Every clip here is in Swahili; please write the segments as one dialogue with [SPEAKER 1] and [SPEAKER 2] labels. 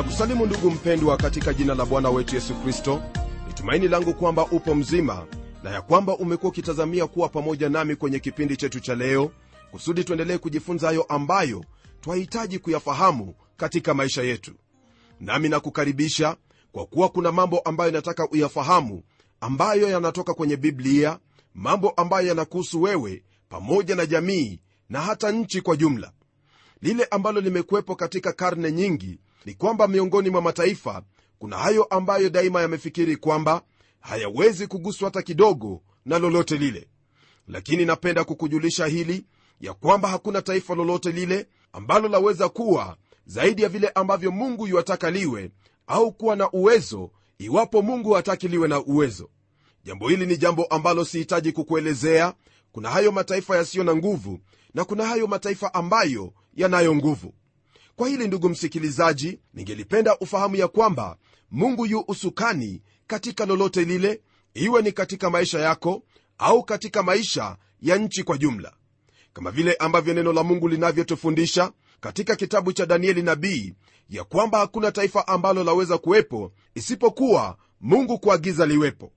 [SPEAKER 1] na kusalimu ndugu mpendwa katika jina la bwana wetu yesu kristo. Ni tumaini langu kwamba upo mzima na ya kwamba umekuwa ukitazamia kuwa pamoja nami kwenye kipindi chetu cha leo kusudi tuendelee kujifunza hayo ambayo twahitaji kuyafahamu katika maisha yetu. Nami nakukaribisha kwa kuwa kuna mambo ambayo nataka uyafahamu ambayo yanatoka kwenye biblia mambo ambayo yanakuhusu wewe pamoja na jamii na hata nchi kwa jumla. Lile ambalo limekuwepo katika karne nyingi ni kwamba miongoni mwa mataifa kuna hayo ambayo daima yamefikiri kwamba hayawezi kuguswa hata kidogo na lolote lile. Lakini napenda kukujulisha hili ya kwamba hakuna taifa lolote lile ambalo laweza kuwa zaidi ya vile ambavyo mungu yuwataka liwe au kuwa na uwezo iwapo mungu hataki liwe na uwezo. Jambo hili ni jambo ambalo sihitaji kukuelezea. Kuna hayo mataifa yasiyo na nguvu na kuna hayo mataifa ambayo yanayo nguvu kwa hili ndugu msikilizaji ningelipenda ufahamu ya kwamba mungu yu usukani katika lolote lile iwe ni katika maisha yako au katika maisha ya nchi kwa jumla. Kama vile ambavyo neno la mungu linavyotufundisha katika kitabu cha danieli nabii ya kwamba hakuna taifa ambalo laweza kuwepo isipokuwa mungu kuagiza liwepo.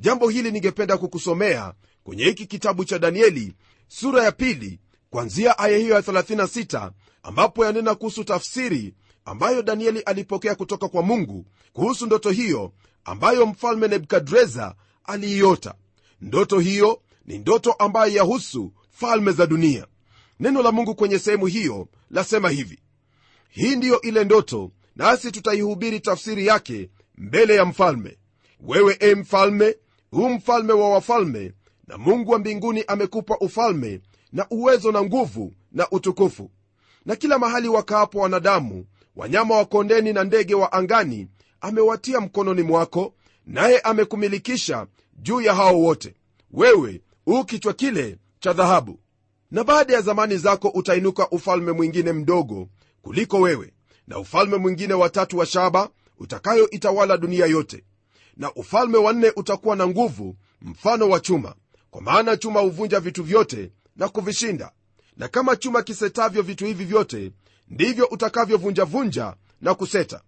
[SPEAKER 1] Jambo hili ningependa kukusomea kwenye hiki kitabu cha danieli sura ya pili kwanzia aya hiyo ya 36 ambapo yanena kuhusu tafsiri ambayo danieli alipokea kutoka kwa mungu kuhusu ndoto hiyo ambayo mfalme nebukadreza aliiota. Ndoto hiyo ni ndoto ambayo yahusu falme za dunia. Neno la mungu kwenye sehemu hiyo lasema hivi hii ndiyo ile ndoto nasi tutaihubiri tafsiri yake mbele ya mfalme. Wewe e mfalme huu mfalme wa wafalme na mungu wa mbinguni amekupa ufalme na uwezo na nguvu na utukufu. Na kila mahali wakaapo wanadamu wanyama wa kondeni na ndege wa angani amewatia mkononi mwako naye amekumilikisha juu ya hao wote. Wewe huu kichwa kile cha dhahabu. Na baada ya zamani zako utainuka ufalme mwingine mdogo kuliko wewe na ufalme mwingine watatu wa shaba utakayoitawala dunia yote. Na ufalme wa nne utakuwa na nguvu mfano wa chuma. Kwa maana chuma huvunja vitu vyote na kuvishinda. Na kama chuma kisetavyo vitu hivi vyote ndivyo utakavyovunjavunja na kuseta.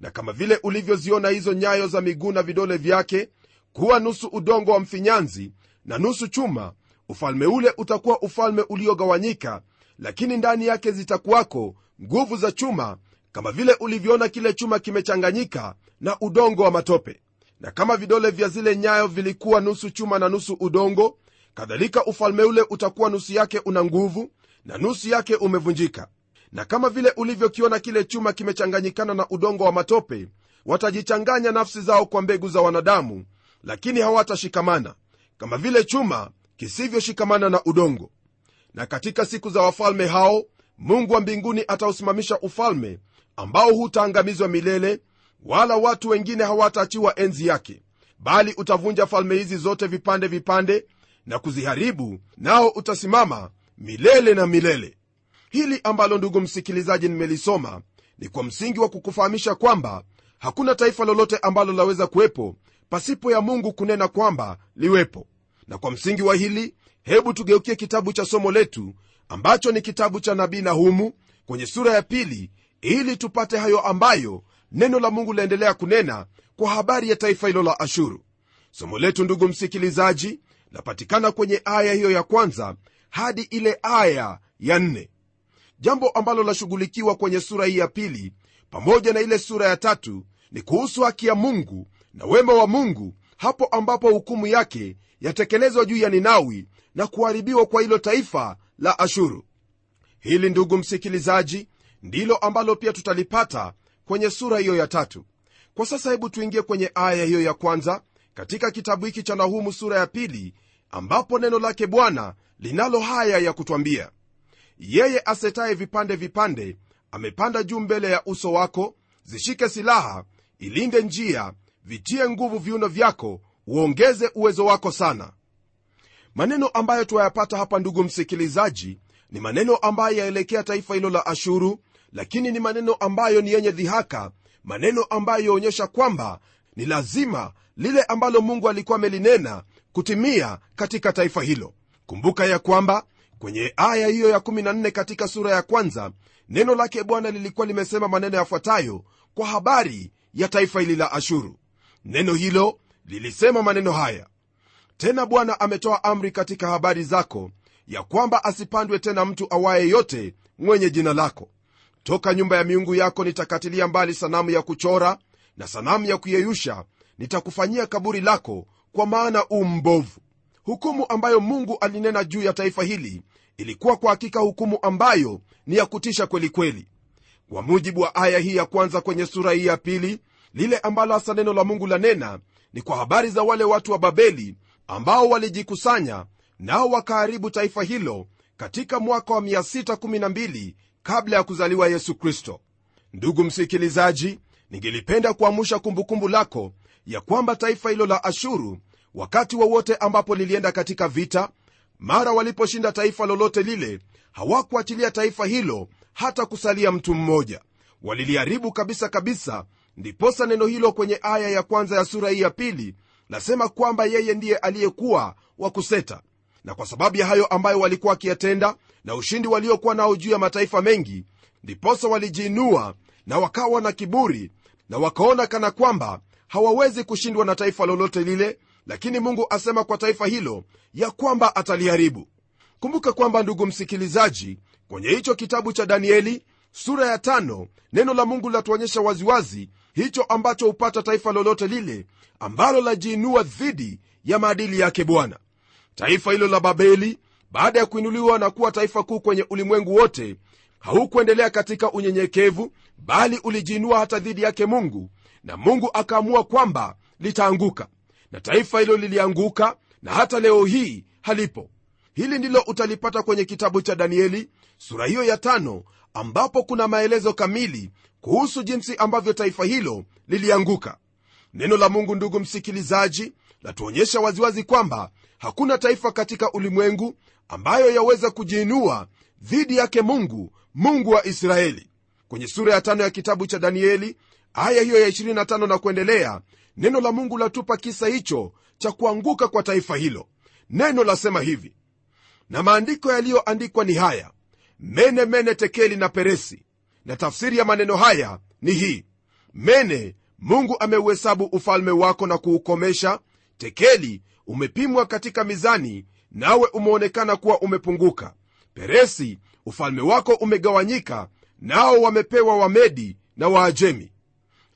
[SPEAKER 1] Na kama vile ulivyoziona hizo nyayo za miguu na vidole vyake kuwa nusu udongo wa mfinyanzi na nusu chuma ufalme ule utakuwa ufalme uliogawanyika lakini ndani yake zitakuwako nguvu za chuma kama vile ulivyoona kile chuma kimechanganyika na udongo wa matope. Na kama vidole vya zile nyayo vilikuwa nusu chuma na nusu udongo kadhalika ufalme ule utakuwa nusu yake una nguvu na nusu yake umevunjika. Na kama vile ulivyokiona kile chuma kimechanganyikana na udongo wa matope watajichanganya nafsi zao kwa mbegu za wanadamu lakini hawatashikamana kama vile chuma kisivyoshikamana na udongo. Na katika siku za wafalme hao mungu wa mbinguni atausimamisha ufalme ambao hutaangamizwa milele wala watu wengine hawataachiwa enzi yake bali utavunja falme hizi zote vipande vipande na kuziharibu nao utasimama milele na milele. Hili ambalo ndugu msikilizaji nimelisoma ni kwa msingi wa kukufahamisha kwamba hakuna taifa lolote ambalo laweza kuwepo pasipo ya mungu kunena kwamba liwepo. Na kwa msingi wa hili hebu tugeukie kitabu cha somo letu ambacho ni kitabu cha nabii nahumu kwenye sura ya pili ili tupate hayo ambayo neno la mungu laendelea kunena kwa habari ya taifa hilo la ashuru. Somo letu ndugu msikilizaji lapatikana kwenye aya hiyo ya kwanza hadi ile aya ya nne. Jambo ambalo lashughulikiwa kwenye sura hii ya pili pamoja na ile sura ya tatu ni kuhusu haki ya mungu na wema wa mungu hapo ambapo hukumu yake yatekelezwa juu ya ninawi na kuharibiwa kwa hilo taifa la ashuru. Hili ndugu msikilizaji ndilo ambalo pia tutalipata kwenye sura hiyo ya tatu. Kwa sasa hebu tuingie kwenye aya hiyo ya kwanza katika kitabu hiki cha nahumu sura ya pili ambapo neno lake bwana linalo haya ya kutwambia yeye asetaye vipande vipande amepanda juu mbele ya uso wako zishike silaha ilinde njia vitie nguvu viuno vyako uongeze uwezo wako sana. Maneno ambayo twayapata hapa ndugu msikilizaji ni maneno ambayo yaelekea taifa hilo la ashuru lakini ni maneno ambayo ni yenye dhihaka maneno ambayo yaonyesha kwamba ni lazima lile ambalo mungu alikuwa amelinena kutimia katika taifa hilo. Kumbuka ya kwamba kwenye aya hiyo ya 14 katika sura ya kwanza neno lake bwana lilikuwa limesema maneno yafuatayo kwa habari ya taifa hili la ashuru. Neno hilo lilisema maneno haya tena bwana ametoa amri katika habari zako ya kwamba asipandwe tena mtu awaye yote mwenye jina lako. Toka nyumba ya miungu yako nitakatilia mbali sanamu ya kuchora na sanamu ya kuyeyusha nitakufanyia kaburi lako kwa maana u mbovu. Hukumu ambayo mungu alinena juu ya taifa hili ilikuwa kwa hakika hukumu ambayo ni ya kutisha kwelikweli kwa mujibu wa aya hii ya kwanza kwenye sura hii ya pili lile ambalo hasa neno la mungu lanena ni kwa habari za wale watu wa babeli ambao walijikusanya nao wakaharibu taifa hilo katika mwaka wa 612 kabla ya kuzaliwa yesu kristo. Ndugu msikilizaji ningelipenda kuamusha kumbukumbu lako ya kwamba taifa hilo la ashuru wakati wowote wa ambapo lilienda katika vita mara waliposhinda taifa lolote lile hawakuachilia taifa hilo hata kusalia mtu mmoja. Waliliharibu kabisa kabisa ndiposa neno hilo kwenye aya ya kwanza ya sura hii ya pili lasema kwamba yeye ndiye aliyekuwa wa kuseta. Na kwa sababu ya hayo ambayo walikuwa wakiyatenda na ushindi waliokuwa nao juu ya mataifa mengi ndiposa walijiinua na wakawa na kiburi na wakaona kana kwamba hawawezi kushindwa na taifa lolote lile lakini mungu asema kwa taifa hilo ya kwamba ataliharibu. Kumbuka kwamba ndugu msikilizaji kwenye hicho kitabu cha danieli sura ya tano neno la mungu latuonyesha waziwazi hicho ambacho hupata taifa lolote lile ambalo lajiinua dhidi ya maadili yake bwana. Taifa hilo la babeli baada ya kuinuliwa na kuwa taifa kuu kwenye ulimwengu wote haukuendelea katika unyenyekevu bali ulijiinua hata dhidi yake mungu na mungu akaamua kwamba litaanguka na taifa hilo lilianguka na hata leo hii halipo. Hili ndilo utalipata kwenye kitabu cha danieli sura hiyo ya tano ambapo kuna maelezo kamili kuhusu jinsi ambavyo taifa hilo lilianguka. Neno la mungu ndugu msikilizaji latuonyesha waziwazi kwamba hakuna taifa katika ulimwengu ambayo yaweza kujiinua dhidi yake mungu mungu wa israeli. Kwenye sura ya tano ya kitabu cha danieli aya hiyo ya 25 na kuendelea neno la mungu latupa kisa hicho cha kuanguka kwa taifa hilo. Neno lasema hivi na maandiko yaliyoandikwa ni haya mene mene tekeli na peresi. Na tafsiri ya maneno haya ni hii mene mungu ameuhesabu ufalme wako na kuukomesha. Tekeli umepimwa katika mizani nawe umeonekana kuwa umepunguka. Peresi ufalme wako umegawanyika nao wamepewa wamedi na waajemi.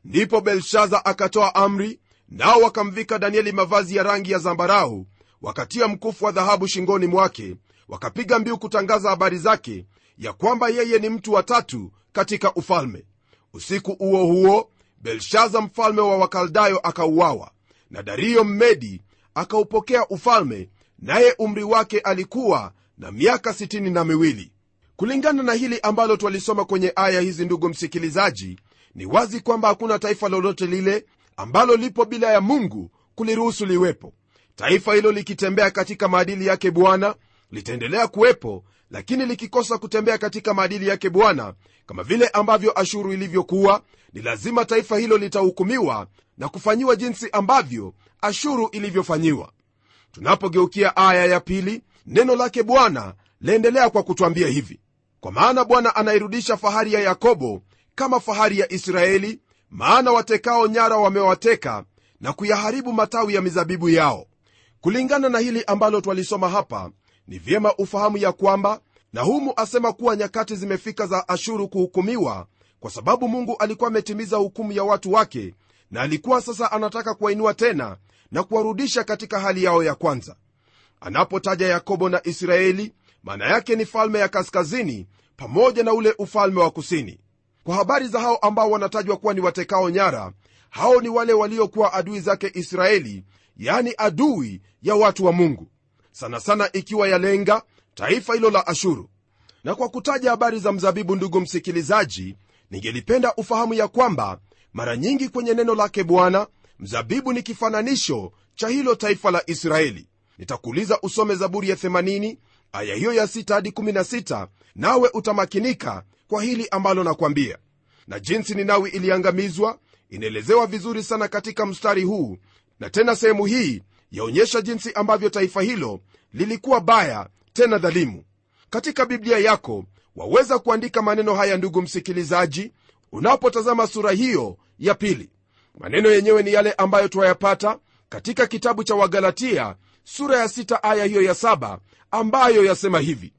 [SPEAKER 1] Ndipo belshaza akatoa amri nao wakamvika danieli mavazi ya rangi ya zambarau wakatia mkufu wa dhahabu shingoni mwake wakapiga mbiu kutangaza habari zake ya kwamba yeye ni mtu wa tatu katika ufalme. Usiku huo huo belshaza mfalme wa wakaldayo akauawa na dario mmedi akaupokea ufalme naye umri wake alikuwa na miaka sitini na miwili kulingana na hili ambalo twalisoma kwenye aya hizi ndugu msikilizaji ni wazi kwamba hakuna taifa lolote lile ambalo lipo bila ya mungu kuliruhusu liwepo. Taifa hilo likitembea katika maadili yake bwana litaendelea kuwepo lakini likikosa kutembea katika maadili yake bwana kama vile ambavyo ashuru ilivyokuwa ni lazima taifa hilo litahukumiwa na kufanyiwa jinsi ambavyo ashuru ilivyofanyiwa. Tunapogeukia aya ya pili neno lake bwana laendelea kwa kutwambia hivi kwa maana bwana anairudisha fahari ya yakobo kama fahari ya israeli maana watekao nyara wamewateka na kuyaharibu matawi ya mizabibu yao. Kulingana na hili ambalo twalisoma hapa ni vyema ufahamu ya kwamba nahumu asema kuwa nyakati zimefika za ashuru kuhukumiwa kwa sababu mungu alikuwa ametimiza hukumu ya watu wake na alikuwa sasa anataka kuwainua tena na kuwarudisha katika hali yao ya kwanza. Anapotaja yakobo na israeli maana yake ni falme ya kaskazini pamoja na ule ufalme wa kusini. Kwa habari za hao ambao wanatajwa kuwa ni watekao nyara hao ni wale waliokuwa adui zake israeli yani adui ya watu wa mungu. Sana sana ikiwa yalenga taifa hilo la ashuru. Na kwa kutaja habari za mzabibu ndugu msikilizaji ningelipenda ufahamu ya kwamba mara nyingi kwenye neno lake bwana mzabibu ni kifananisho cha hilo taifa la israeli. Nitakuuliza usome zaburi ya 80 aya hiyo ya 6 hadi 16 nawe utamakinika kwa hili ambalo nakwambia. Na jinsi ninawi iliangamizwa inaelezewa vizuri sana katika mstari huu na tena sehemu hii yaonyesha jinsi ambavyo taifa hilo lilikuwa baya tena dhalimu. Katika biblia yako waweza kuandika maneno haya ndugu msikilizaji unapotazama sura hiyo ya pili. Maneno yenyewe ni yale ambayo twayapata katika kitabu cha wagalatia sura ya sita aya hiyo ya saba ambayo yasema hivi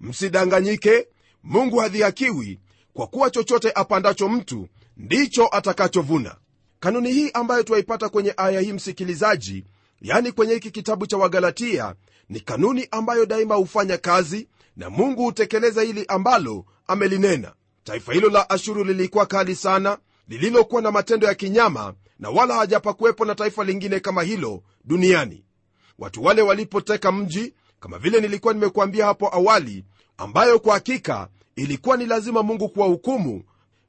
[SPEAKER 1] msidanganyike mungu hadhihakiwi kwa kuwa chochote apandacho mtu ndicho atakachovuna. Kanuni hii ambayo twaipata kwenye aya hii msikilizaji yani kwenye hiki kitabu cha wagalatia ni kanuni ambayo daima hufanya kazi na mungu hutekeleza hili ambalo amelinena. Taifa hilo la ashuru lilikuwa kali sana lililokuwa na matendo ya kinyama na wala hajapakuwepo na taifa lingine kama hilo duniani. Watu wale walipoteka mji kama vile nilikuwa nimekuambia hapo awali ambayo kwa hakika ilikuwa ni lazima mungu kuwahukumu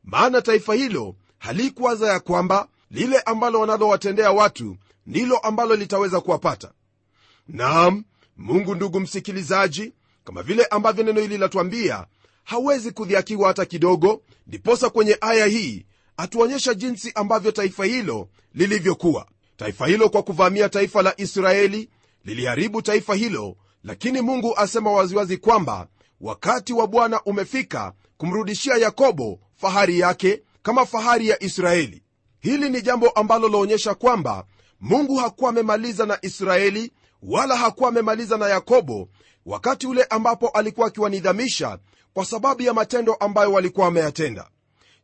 [SPEAKER 1] maana taifa hilo halikuwaza ya kwamba lile ambalo wanalowatendea watu ndilo ambalo litaweza kuwapata. Naam mungu ndugu msikilizaji kama vile ambavyo neno hili latuambia hawezi kudhiakiwa hata kidogo ndiposa kwenye aya hii atuonyesha jinsi ambavyo taifa hilo lilivyokuwa. Taifa hilo kwa kuvamia taifa la israeli liliharibu taifa hilo lakini mungu asema waziwazi kwamba wakati wa bwana umefika kumrudishia yakobo fahari yake kama fahari ya israeli. Hili ni jambo ambalo laonyesha kwamba mungu hakuwa amemaliza na israeli wala hakuwa amemaliza na yakobo wakati ule ambapo alikuwa akiwanidhamisha kwa sababu ya matendo ambayo walikuwa wameyatenda.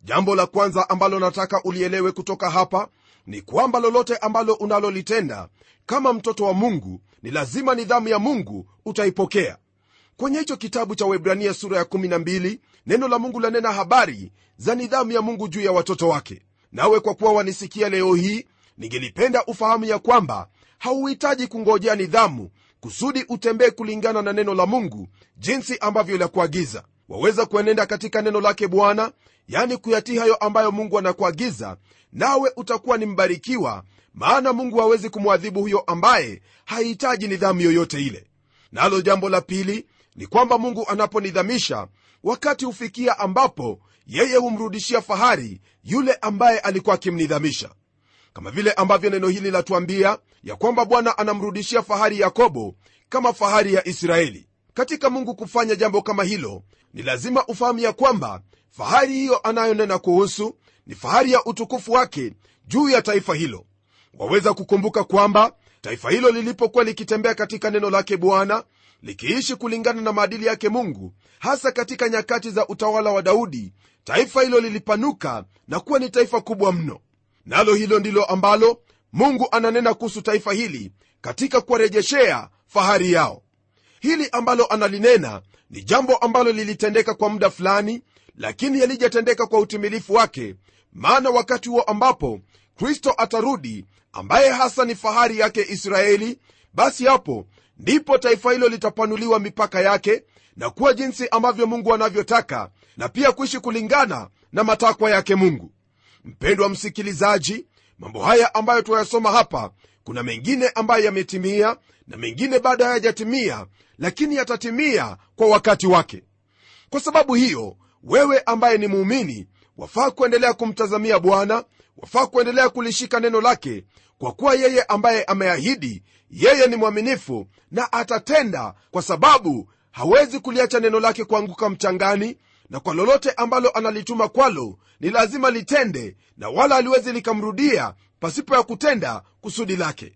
[SPEAKER 1] Jambo la kwanza ambalo nataka ulielewe kutoka hapa ni kwamba lolote ambalo unalolitenda kama mtoto wa mungu ni lazima nidhamu ya mungu utaipokea. Kwenye hicho kitabu cha webrania sura ya 12 neno la mungu lanena habari za nidhamu ya mungu juu ya watoto wake. Nawe kwa kuwa wanisikia leo hii ningelipenda ufahamu ya kwamba hauhitaji kungojea nidhamu kusudi utembee kulingana na neno la mungu jinsi ambavyo lakuagiza waweza kuenenda katika neno lake bwana yani kuyatii hayo ambayo mungu anakuagiza nawe utakuwa ni mbarikiwa maana mungu hawezi kumwadhibu huyo ambaye hahitaji nidhamu yoyote ile. Nalo jambo la pili ni kwamba mungu anaponidhamisha wakati hufikia ambapo yeye humrudishia fahari yule ambaye alikuwa akimnidhamisha. Kama vile ambavyo neno hili latuambia ya kwamba bwana anamrudishia fahari yakobo kama fahari ya israeli. Katika mungu kufanya jambo kama hilo ni lazima ufahamu ya kwamba fahari hiyo anayonena kuhusu ni fahari ya utukufu wake juu ya taifa hilo. Waweza kukumbuka kwamba taifa hilo lilipokuwa likitembea katika neno lake bwana likiishi kulingana na maadili yake mungu hasa katika nyakati za utawala wa daudi taifa hilo lilipanuka na kuwa ni taifa kubwa mno. Nalo hilo ndilo ambalo mungu ananena kuhusu taifa hili katika kuwarejeshea fahari yao. Hili ambalo analinena ni jambo ambalo lilitendeka kwa muda fulani lakini yalijatendeka kwa utimilifu wake maana wakati huo ambapo kristo atarudi ambaye hasa ni fahari yake israeli basi hapo ndipo taifa hilo litapanuliwa mipaka yake na kuwa jinsi ambavyo mungu anavyotaka na pia kuishi kulingana na matakwa yake mungu. Mpendwa msikilizaji mambo haya ambayo tuyasoma hapa kuna mengine ambayo yametimia na mengine bado hayajatimia lakini yatatimia kwa wakati wake. Kwa sababu hiyo wewe ambaye ni muumini wafaa kuendelea kumtazamia bwana wafaa kuendelea kulishika neno lake kwa kuwa yeye ambaye ameahidi yeye ni mwaminifu na atatenda kwa sababu hawezi kuliacha neno lake kuanguka mchangani na kwa lolote ambalo analituma kwalo ni lazima litende na wala aliwezi likamrudia pasipo ya kutenda kusudi lake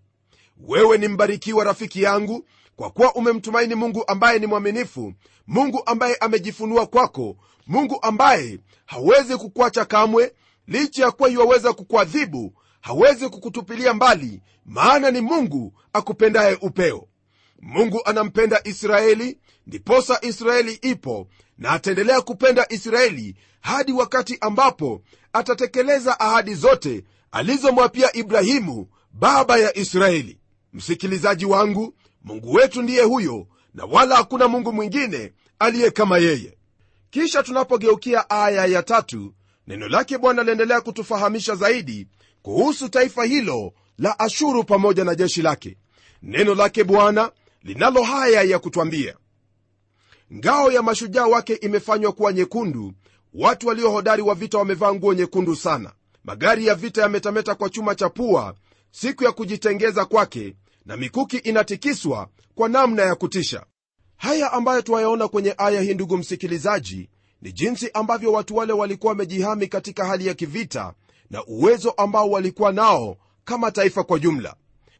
[SPEAKER 1] wewe ni mbarikiwa rafiki yangu kwa kuwa umemtumaini mungu ambaye ni mwaminifu mungu ambaye amejifunua kwako mungu ambaye hawezi kukuacha kamwe. Licha ya kuwa iwaweza kukuadhibu hawezi kukutupilia mbali maana ni mungu akupendaye upeo. Mungu anampenda israeli ndiposa israeli ipo na ataendelea kupenda israeli hadi wakati ambapo atatekeleza ahadi zote alizomwapia ibrahimu baba ya israeli msikilizaji wangu mungu wetu ndiye huyo na wala hakuna mungu mwingine aliye kama yeye. Kisha tunapogeukia aya ya tatu neno lake bwana liendelea kutufahamisha zaidi kuhusu taifa hilo la ashuru pamoja na jeshi lake. Neno lake bwana linalo haya ya kutwambia ngao ya mashujaa wake imefanywa kuwa nyekundu watu waliohodari wa vita wamevaa nguo nyekundu sana. Magari ya vita yametameta kwa chuma cha pua siku ya kujitengeza kwake na mikuki inatikiswa kwa namna ya kutisha. Haya ambayo twayaona kwenye aya hii ndugu msikilizaji ni jinsi ambavyo watu wale walikuwa wamejihami katika hali ya kivita na uwezo ambao walikuwa nao kama taifa kwa jumla.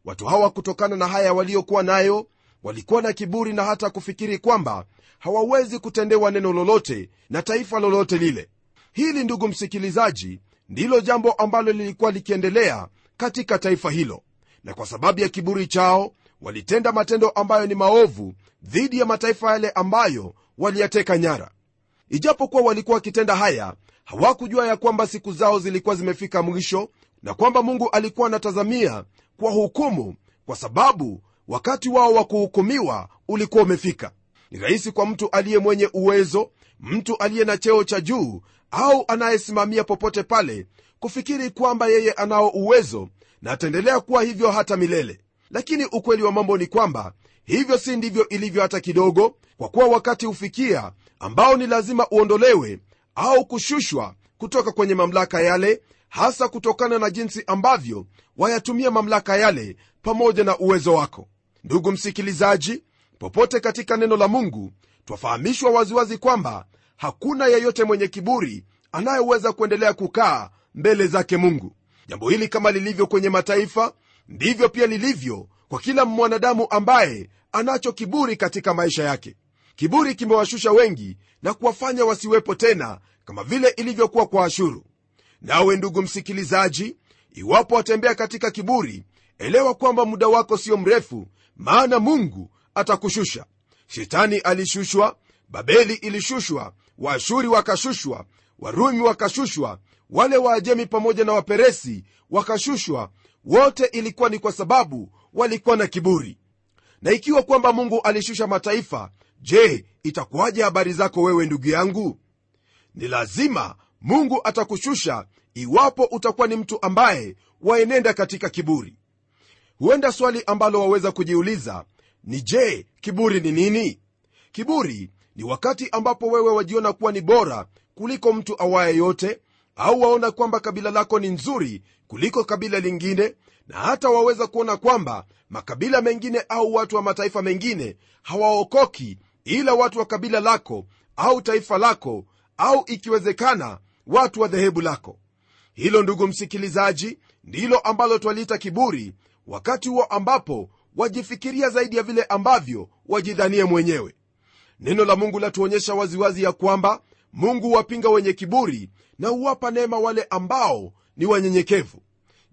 [SPEAKER 1] Watu hawa kutokana na haya waliokuwa nayo walikuwa na kiburi na hata kufikiri kwamba hawawezi kutendewa neno lolote na taifa lolote lile. Hili ndugu msikilizaji ndilo jambo ambalo lilikuwa likiendelea katika taifa hilo na kwa sababu ya kiburi chao walitenda matendo ambayo ni maovu dhidi ya mataifa yale ambayo waliyateka nyara. Ijapokuwa walikuwa wakitenda haya hawakujua ya kwamba siku zao zilikuwa zimefika mwisho na kwamba mungu alikuwa anatazamia kwa hukumu kwa sababu wakati wao wa kuhukumiwa ulikuwa umefika. Ni rahisi kwa mtu aliye mwenye uwezo mtu aliye na cheo cha juu au anayesimamia popote pale kufikiri kwamba yeye anao uwezo na ataendelea kuwa hivyo hata milele. Lakini ukweli wa mambo ni kwamba hivyo si ndivyo ilivyo hata kidogo kwa kuwa wakati hufikia ambao ni lazima uondolewe au kushushwa kutoka kwenye mamlaka yale hasa kutokana na jinsi ambavyo wayatumia mamlaka yale pamoja na uwezo wako. Ndugu msikilizaji popote katika neno la mungu twafahamishwa waziwazi kwamba hakuna yeyote mwenye kiburi anayeweza kuendelea kukaa mbele zake mungu jambo hili kama lilivyo kwenye mataifa ndivyo pia lilivyo kwa kila mwanadamu ambaye anacho kiburi katika maisha yake. Kiburi kimewashusha wengi na kuwafanya wasiwepo tena kama vile ilivyokuwa kwa ashuru. Nawe ndugu msikilizaji iwapo watembea katika kiburi elewa kwamba muda wako sio mrefu maana mungu atakushusha. Shetani alishushwa babeli ilishushwa waashuri wakashushwa warumi wakashushwa wale waajemi pamoja na waperesi wakashushwa. Wote ilikuwa ni kwa sababu walikuwa na kiburi. Na ikiwa kwamba mungu alishusha mataifa je itakuwaje habari zako wewe ndugu yangu? Ni lazima mungu atakushusha iwapo utakuwa ni mtu ambaye waenenda katika kiburi. Huenda swali ambalo waweza kujiuliza ni je kiburi ni nini? Kiburi ni wakati ambapo wewe wajiona kuwa ni bora kuliko mtu awaye yote au waona kwamba kabila lako ni nzuri kuliko kabila lingine na hata waweza kuona kwamba makabila mengine au watu wa mataifa mengine hawaokoki ila watu wa kabila lako au taifa lako au ikiwezekana watu wa dhehebu lako. Hilo ndugu msikilizaji ndilo ambalo twaliita kiburi wakati huo ambapo wajifikiria zaidi ya vile ambavyo wajidhanie mwenyewe. Neno la mungu latuonyesha waziwazi ya kwamba mungu huwapinga wenye kiburi na huwapa neema wale ambao ni wanyenyekevu.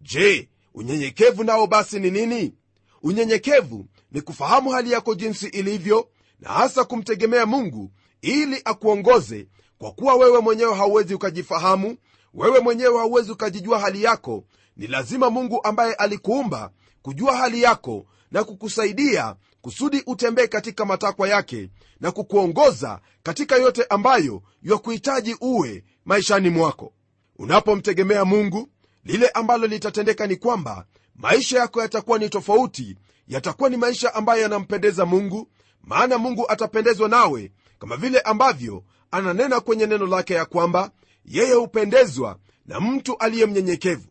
[SPEAKER 1] Je unyenyekevu nao basi ni nini? Unyenyekevu ni kufahamu hali yako jinsi ilivyo na hasa kumtegemea mungu ili akuongoze kwa kuwa wewe mwenyewe hauwezi ukajifahamu wewe mwenyewe hauwezi ukajijua hali yako. Ni lazima mungu ambaye alikuumba kujua hali yako na kukusaidia kusudi utembee katika matakwa yake na kukuongoza katika yote ambayo yakuhitaji uwe maishani mwako. Unapomtegemea mungu lile ambalo litatendeka ni kwamba maisha yako yatakuwa ni tofauti yatakuwa ni maisha ambayo yanampendeza mungu maana mungu atapendezwa nawe kama vile ambavyo ananena kwenye neno lake ya kwamba yeye hupendezwa na mtu aliye mnyenyekevu.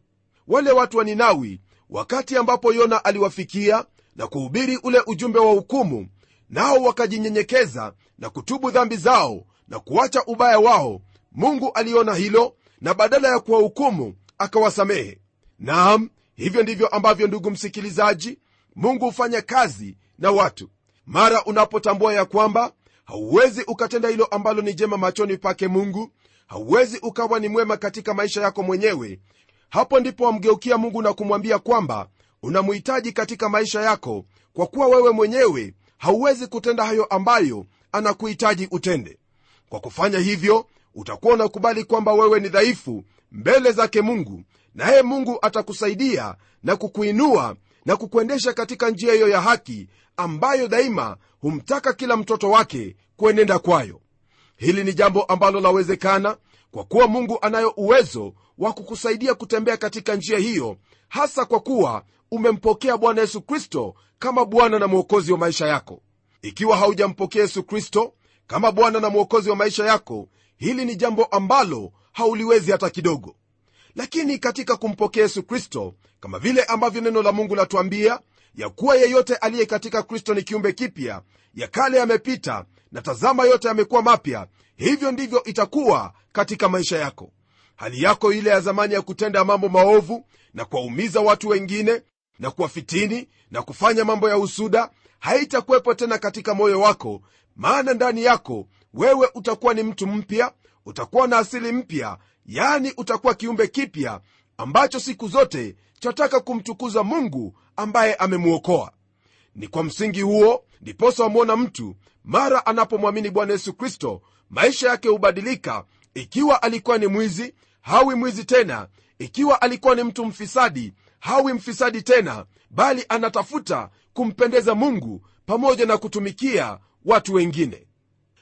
[SPEAKER 1] Wale watu wa ninawi wakati ambapo yona aliwafikia na kuhubiri ule ujumbe wa hukumu nao wakajinyenyekeza na kutubu dhambi zao na kuacha ubaya wao. Mungu aliona hilo na badala ya kuwahukumu akawasamehe. Naam hivyo ndivyo ambavyo ndugu msikilizaji mungu hufanya kazi na watu. Mara unapotambua ya kwamba hauwezi ukatenda hilo ambalo ni jema machoni pake mungu hauwezi ukawa ni mwema katika maisha yako mwenyewe hapo ndipo wamgeukia mungu na kumwambia kwamba unamhitaji katika maisha yako kwa kuwa wewe mwenyewe hauwezi kutenda hayo ambayo anakuhitaji utende. Kwa kufanya hivyo utakuwa unakubali kwamba wewe ni dhaifu mbele zake mungu naye mungu atakusaidia na kukuinua na kukuendesha katika njia hiyo ya haki ambayo daima humtaka kila mtoto wake kuenenda kwayo. Hili ni jambo ambalo lawezekana kwa kuwa mungu anayo uwezo wa kukusaidia kutembea katika njia hiyo hasa kwa kuwa umempokea bwana yesu kristo kama bwana na mwokozi wa maisha yako. Ikiwa haujampokea yesu kristo kama bwana na mwokozi wa maisha yako hili ni jambo ambalo hauliwezi hata kidogo. Lakini katika kumpokea yesu kristo kama vile ambavyo neno la mungu latuambia ya kuwa yeyote aliye katika kristo ni kiumbe kipya ya kale yamepita na tazama yote yamekuwa mapya hivyo ndivyo itakuwa katika maisha yako. Hali yako ile ya zamani ya kutenda mambo maovu na kuwaumiza watu wengine na kuwafitini na kufanya mambo ya usuda haitakuwepo tena katika moyo wako maana ndani yako wewe utakuwa ni mtu mpya utakuwa na asili mpya yani utakuwa kiumbe kipya ambacho siku zote chataka kumtukuza mungu ambaye amemwokoa ni kwa msingi huo ndiposa wamwona mtu mara anapomwamini bwana yesu kristo maisha yake hubadilika ikiwa alikuwa ni mwizi hawi mwizi tena ikiwa alikuwa ni mtu mfisadi hawi mfisadi tena bali anatafuta kumpendeza mungu pamoja na kutumikia watu wengine.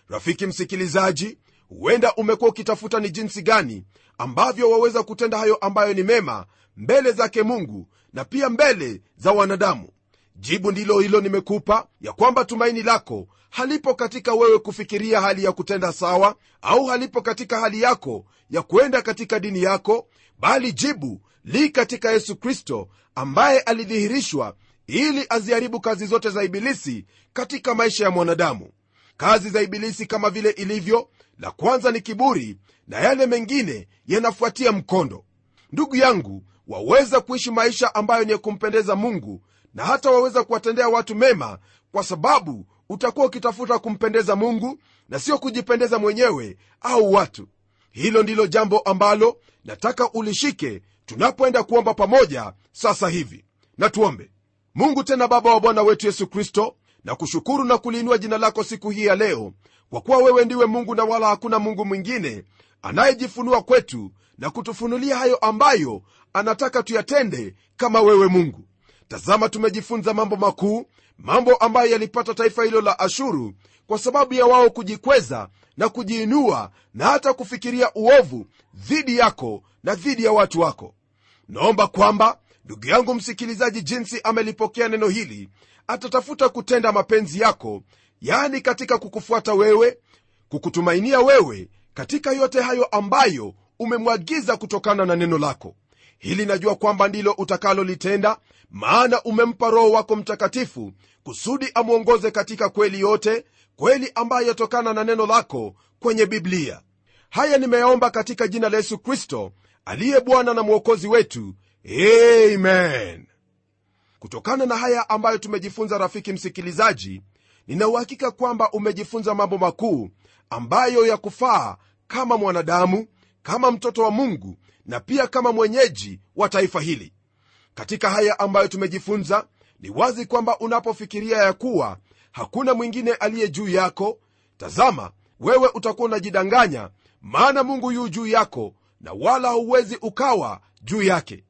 [SPEAKER 1] Rafiki msikilizaji huenda umekuwa ukitafuta ni jinsi gani ambavyo waweza kutenda hayo ambayo ni mema mbele zake mungu na pia mbele za wanadamu. Jibu ndilo hilo nimekupa ya kwamba tumaini lako halipo katika wewe kufikiria hali ya kutenda sawa au halipo katika hali yako ya kuenda katika dini yako bali jibu li katika yesu kristo ambaye alidhihirishwa ili aziharibu kazi zote za ibilisi katika maisha ya mwanadamu. Kazi za ibilisi kama vile ilivyo la kwanza ni kiburi na yale mengine yanafuatia mkondo. Ndugu yangu waweza kuishi maisha ambayo ni ya kumpendeza mungu na hata waweza kuwatendea watu mema kwa sababu utakuwa ukitafuta kumpendeza mungu na sio kujipendeza mwenyewe au watu. Hilo ndilo jambo ambalo nataka ulishike tunapoenda kuomba pamoja sasa hivi. Na tuombe. Mungu tena baba wa bwana wetu yesu kristo na kushukuru na kuliinua jina lako siku hii ya leo kwa kuwa wewe ndiwe mungu na wala hakuna mungu mwingine anayejifunua kwetu na kutufunulia hayo ambayo anataka tuyatende kama wewe mungu. Tazama tumejifunza mambo makuu mambo ambayo yalipata taifa hilo la ashuru kwa sababu ya wao kujikweza na kujiinua na hata kufikiria uovu dhidi yako na dhidi ya watu wako. Naomba kwamba ndugu yangu msikilizaji jinsi amelipokea neno hili atatafuta kutenda mapenzi yako yaani katika kukufuata wewe kukutumainia wewe katika yote hayo ambayo umemwagiza kutokana na neno lako. Hili najua kwamba ndilo utakalolitenda maana umempa roho wako mtakatifu kusudi amwongoze katika kweli yote kweli ambayo yatokana na neno lako kwenye biblia. Haya nimeyaomba katika jina la yesu kristo aliye bwana na mwokozi wetu. Amen. Kutokana na haya ambayo tumejifunza rafiki msikilizaji ninauhakika kwamba umejifunza mambo makuu ambayo ya kufaa kama mwanadamu kama mtoto wa mungu na pia kama mwenyeji wa taifa hili. Katika haya ambayo tumejifunza ni wazi kwamba unapofikiria ya kuwa hakuna mwingine aliye juu yako tazama wewe utakuwa unajidanganya maana mungu yu juu yako na wala hauwezi ukawa juu yake.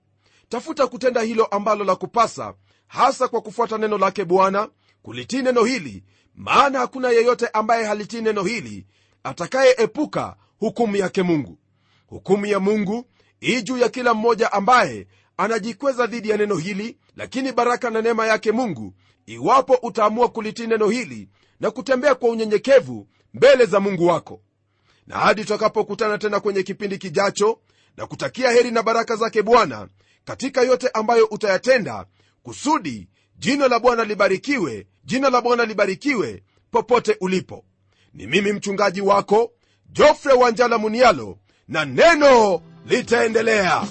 [SPEAKER 1] Tafuta kutenda hilo ambalo la kupasa hasa kwa kufuata neno lake bwana kulitii neno hili maana hakuna yeyote ambaye halitii neno hili atakayeepuka hukumu yake mungu. Hukumu ya mungu ii juu ya kila mmoja ambaye anajikweza dhidi ya neno hili lakini baraka na neema yake mungu iwapo utaamua kulitii neno hili na kutembea kwa unyenyekevu mbele za mungu wako na hadi tutakapokutana tena kwenye kipindi kijacho na kutakia heri na baraka zake bwana katika yote ambayo utayatenda kusudi jina la bwana libarikiwe jina la bwana libarikiwe popote ulipo. Ni mimi mchungaji wako jofre wanjala munialo na neno litaendelea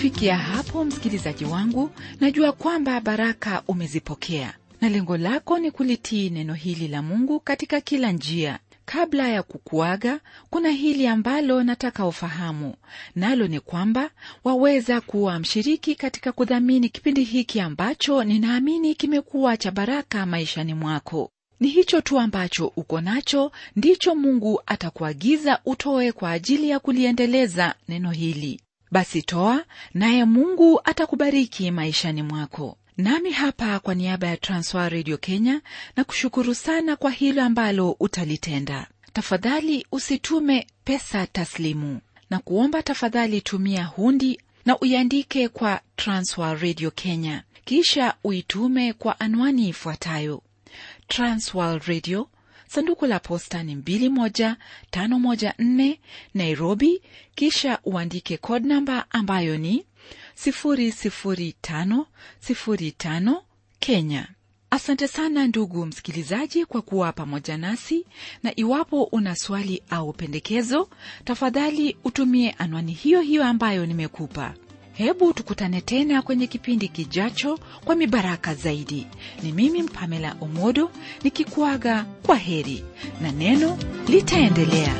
[SPEAKER 2] kufikia hapo msikilizaji wangu najua kwamba baraka umezipokea na lengo lako ni kulitii neno hili la mungu katika kila njia. Kabla ya kukuaga kuna hili ambalo nataka ufahamu. Nalo ni kwamba waweza kuwa mshiriki katika kudhamini kipindi hiki ambacho ninaamini kimekuwa cha baraka maishani mwako. Ni hicho tu ambacho uko nacho ndicho mungu atakuagiza utoe kwa ajili ya kuliendeleza neno hili basi toa naye mungu atakubariki maishani mwako. Nami hapa kwa niaba ya Transwa radio kenya na kushukuru sana kwa hilo ambalo utalitenda. Tafadhali usitume pesa taslimu. Na kuomba tafadhali tumia hundi na uiandike kwa Transwa radio kenya. Kisha uitume kwa anwani ifuatayo. Transworld radio sanduku la posta ni 21514 nairobi. Kisha uandike code namba ambayo ni 00505 kenya. Asante sana ndugu msikilizaji kwa kuwa pamoja nasi na iwapo una swali au pendekezo tafadhali utumie anwani hiyo hiyo ambayo nimekupa hebu tukutane tena kwenye kipindi kijacho kwa mibaraka zaidi. Ni mimi mpamela omodo nikikuaga kwa heri na neno litaendelea